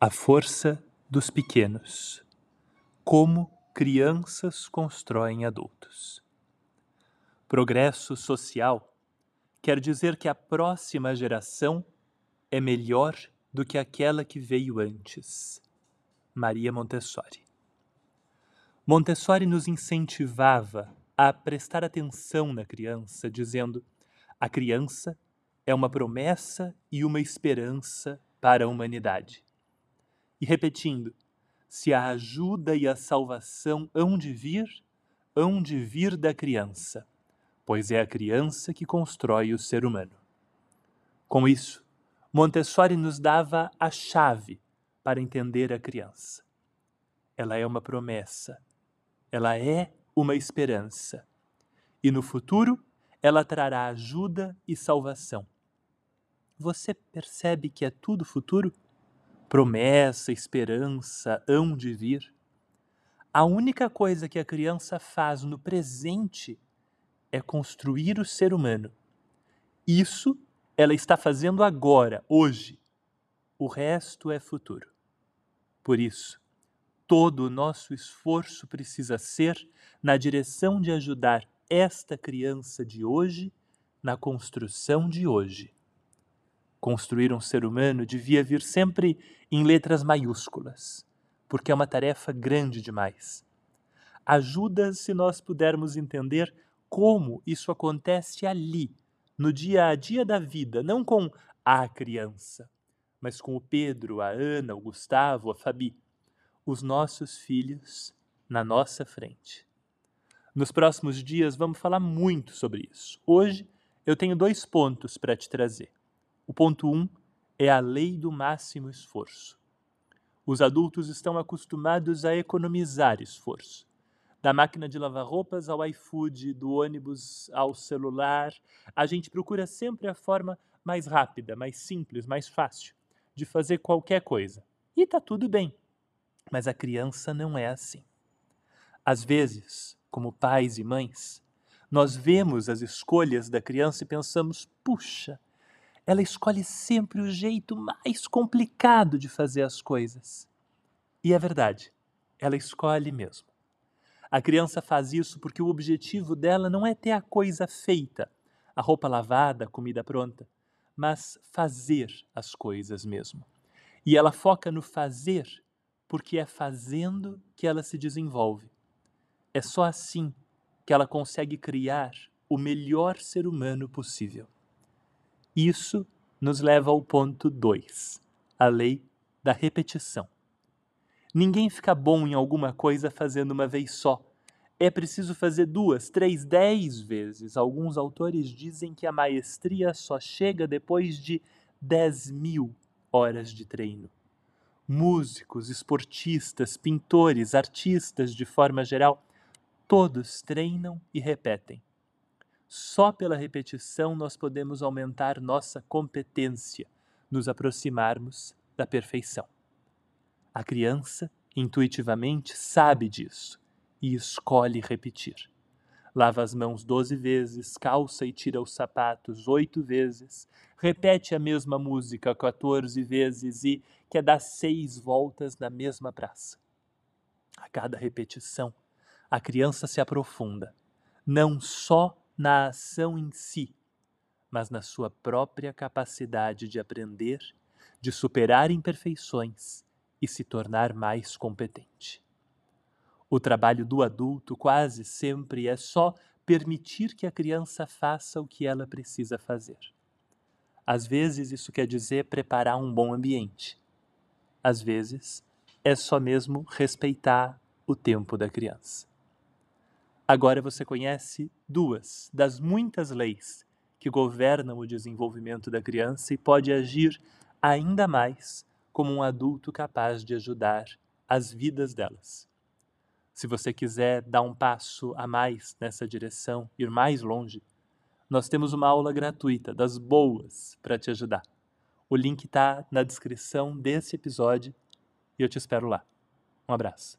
A força dos pequenos. Como crianças constroem adultos. Progresso social quer dizer que a próxima geração é melhor do que aquela que veio antes. Maria Montessori. Montessori nos incentivava a prestar atenção na criança, dizendo: a criança é uma promessa e uma esperança para a humanidade e repetindo: se a ajuda e a salvação hão de vir, hão de vir da criança, pois é a criança que constrói o ser humano. Com isso, Montessori nos dava a chave para entender a criança. Ela é uma promessa, ela é uma esperança, e no futuro ela trará ajuda e salvação. Você percebe que é tudo futuro? Promessa, esperança hão de vir. A única coisa que a criança faz no presente é construir o ser humano. Isso ela está fazendo agora, hoje. O resto é futuro. Por isso, todo o nosso esforço precisa ser na direção de ajudar esta criança de hoje na construção de hoje. Construir um ser humano devia vir sempre em letras maiúsculas, porque é uma tarefa grande demais. Ajuda se nós pudermos entender como isso acontece ali, no dia a dia da vida, não com a criança, mas com o Pedro, a Ana, o Gustavo, a Fabi, os nossos filhos na nossa frente. Nos próximos dias vamos falar muito sobre isso. Hoje eu tenho dois pontos para te trazer. O ponto 1 um é a lei do máximo esforço. Os adultos estão acostumados a economizar esforço. Da máquina de lavar roupas ao iFood, do ônibus ao celular, a gente procura sempre a forma mais rápida, mais simples, mais fácil de fazer qualquer coisa. E tá tudo bem. Mas a criança não é assim. Às vezes, como pais e mães, nós vemos as escolhas da criança e pensamos: puxa, ela escolhe sempre o jeito mais complicado de fazer as coisas. E é verdade, ela escolhe mesmo. A criança faz isso porque o objetivo dela não é ter a coisa feita, a roupa lavada, a comida pronta, mas fazer as coisas mesmo. E ela foca no fazer porque é fazendo que ela se desenvolve. É só assim que ela consegue criar o melhor ser humano possível. Isso nos leva ao ponto 2, a lei da repetição. Ninguém fica bom em alguma coisa fazendo uma vez só. É preciso fazer duas, três, dez vezes. Alguns autores dizem que a maestria só chega depois de dez mil horas de treino. Músicos, esportistas, pintores, artistas de forma geral, todos treinam e repetem. Só pela repetição nós podemos aumentar nossa competência, nos aproximarmos da perfeição. A criança, intuitivamente, sabe disso e escolhe repetir. Lava as mãos doze vezes, calça e tira os sapatos oito vezes, repete a mesma música 14 vezes e quer dar seis voltas na mesma praça. A cada repetição, a criança se aprofunda, não só na ação em si, mas na sua própria capacidade de aprender, de superar imperfeições e se tornar mais competente. O trabalho do adulto quase sempre é só permitir que a criança faça o que ela precisa fazer. Às vezes, isso quer dizer preparar um bom ambiente. Às vezes, é só mesmo respeitar o tempo da criança. Agora você conhece duas das muitas leis que governam o desenvolvimento da criança e pode agir ainda mais como um adulto capaz de ajudar as vidas delas. Se você quiser dar um passo a mais nessa direção, ir mais longe, nós temos uma aula gratuita das boas para te ajudar. O link está na descrição desse episódio e eu te espero lá. Um abraço.